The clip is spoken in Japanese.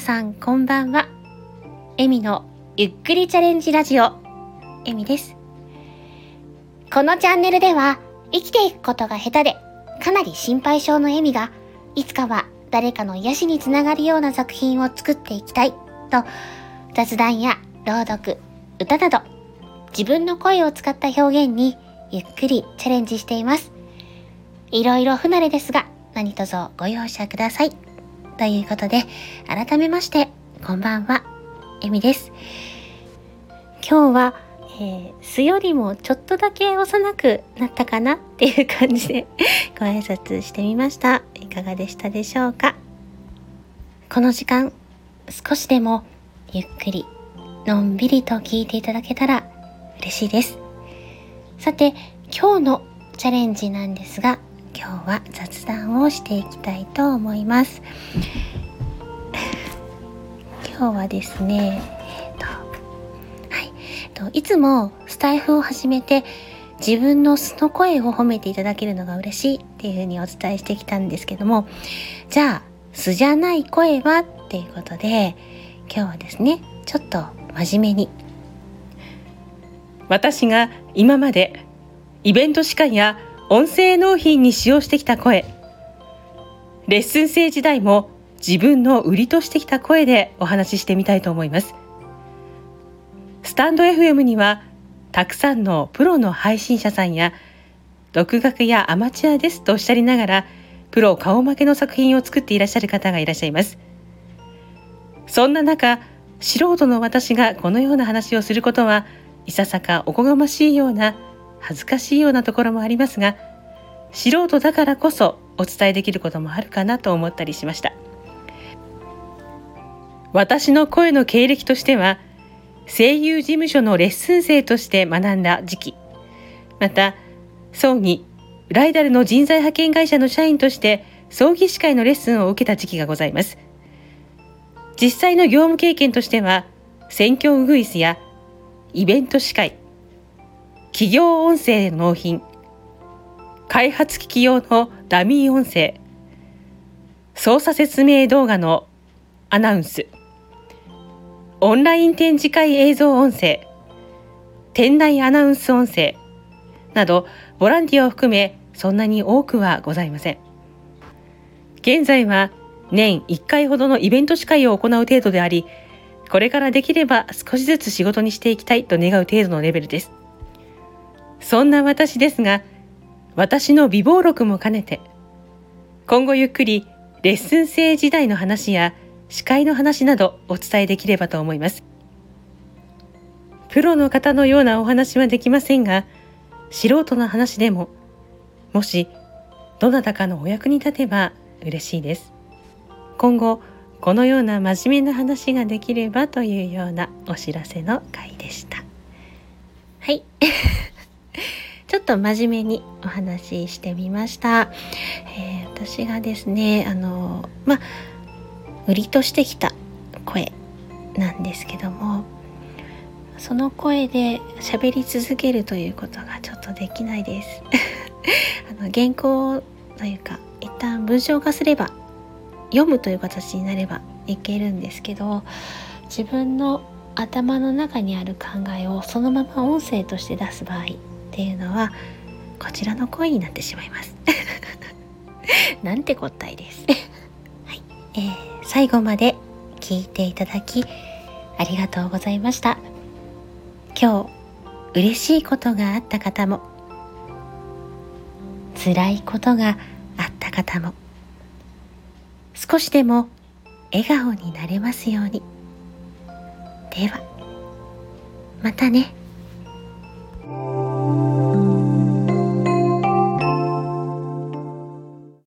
さんこんばんは。エミのゆっくりチャレンジラジオ、エミです。このチャンネルでは生きていくことが下手でかなり心配性のエミがいつかは誰かの癒しにつながるような作品を作っていきたいと雑談や朗読、歌など自分の声を使った表現にゆっくりチャレンジしています。いろいろ不慣れですが何卒ご容赦ください。ということで改めましてこんばんは、エミです。今日は、えー、素よりもちょっとだけ幼くなったかなっていう感じで ご挨拶してみました。いかがでしたでしょうか？この時間少しでもゆっくりのんびりと聞いていただけたら嬉しいです。さて、今日のチャレンジなんですが、今日は雑談をしていきたいと思います。今日はですね、えっ、と、はい、えっと、いつもスタイフを始めて自分の素の声を褒めていただけるのが嬉しいっていうふうにお伝えしてきたんですけども、じゃあ、素じゃない声はっていうことで、今日はですね、ちょっと真面目に私が今までイベント司会や音声納品に使用してきた声。レッスン生時代も自分の売りとしてきた声でお話ししてみたいと思います。スタンド FM にはたくさんのプロの配信者さんや独学やアマチュアですとおっしゃりながらプロ顔負けの作品を作っていらっしゃる方がいらっしゃいます。そんな中素人の私がこのような話をすることはいささかおこがましいような恥ずかしいようなところもありますが素人だからこそお伝えできることもあるかなと思ったりしました。私の声の経歴としては声優事務所のレッスン生として学んだ時期。また葬儀ライダルの人材派遣会社の社員として葬儀司会のレッスンを受けた時期がございます。実際の業務経験としては選挙ウグイスやイベント司会、企業音声納品、開発機器用のダミー音声、操作説明動画のアナウンス、オンライン展示会映像音声、店内アナウンス音声などボランティアを含めそんなに多くはございません。現在は年1回ほどのイベント司会を行う程度であり、これからできれば少しずつ仕事にしていきたいと願う程度のレベルです。そんな私ですが、私の美貌録も兼ねて、今後ゆっくりレッスン生時代の話や司会の話などお伝えできればと思います。プロの方のようなお話はできませんが、素人の話でも、もしどなたかのお役に立てば嬉しいです。今後このような真面目な話ができればというようなお知らせの回でしたはいと真面目にお話ししてみました、えー、私がですねあのまあ売りとしてきた声なんですけどもその声で喋り続けるということがちょっとできないです。あの原稿というか一旦文章化すれば読むという形になればいけるんですけど自分の頭の中にある考えをそのまま音声として出す場合っていうのはこちらの声になってしまいます なんてこったいです はい、えー、最後まで聞いていただきありがとうございました今日嬉しいことがあった方も辛いことがあった方も少しでも笑顔になれますように。では、またね。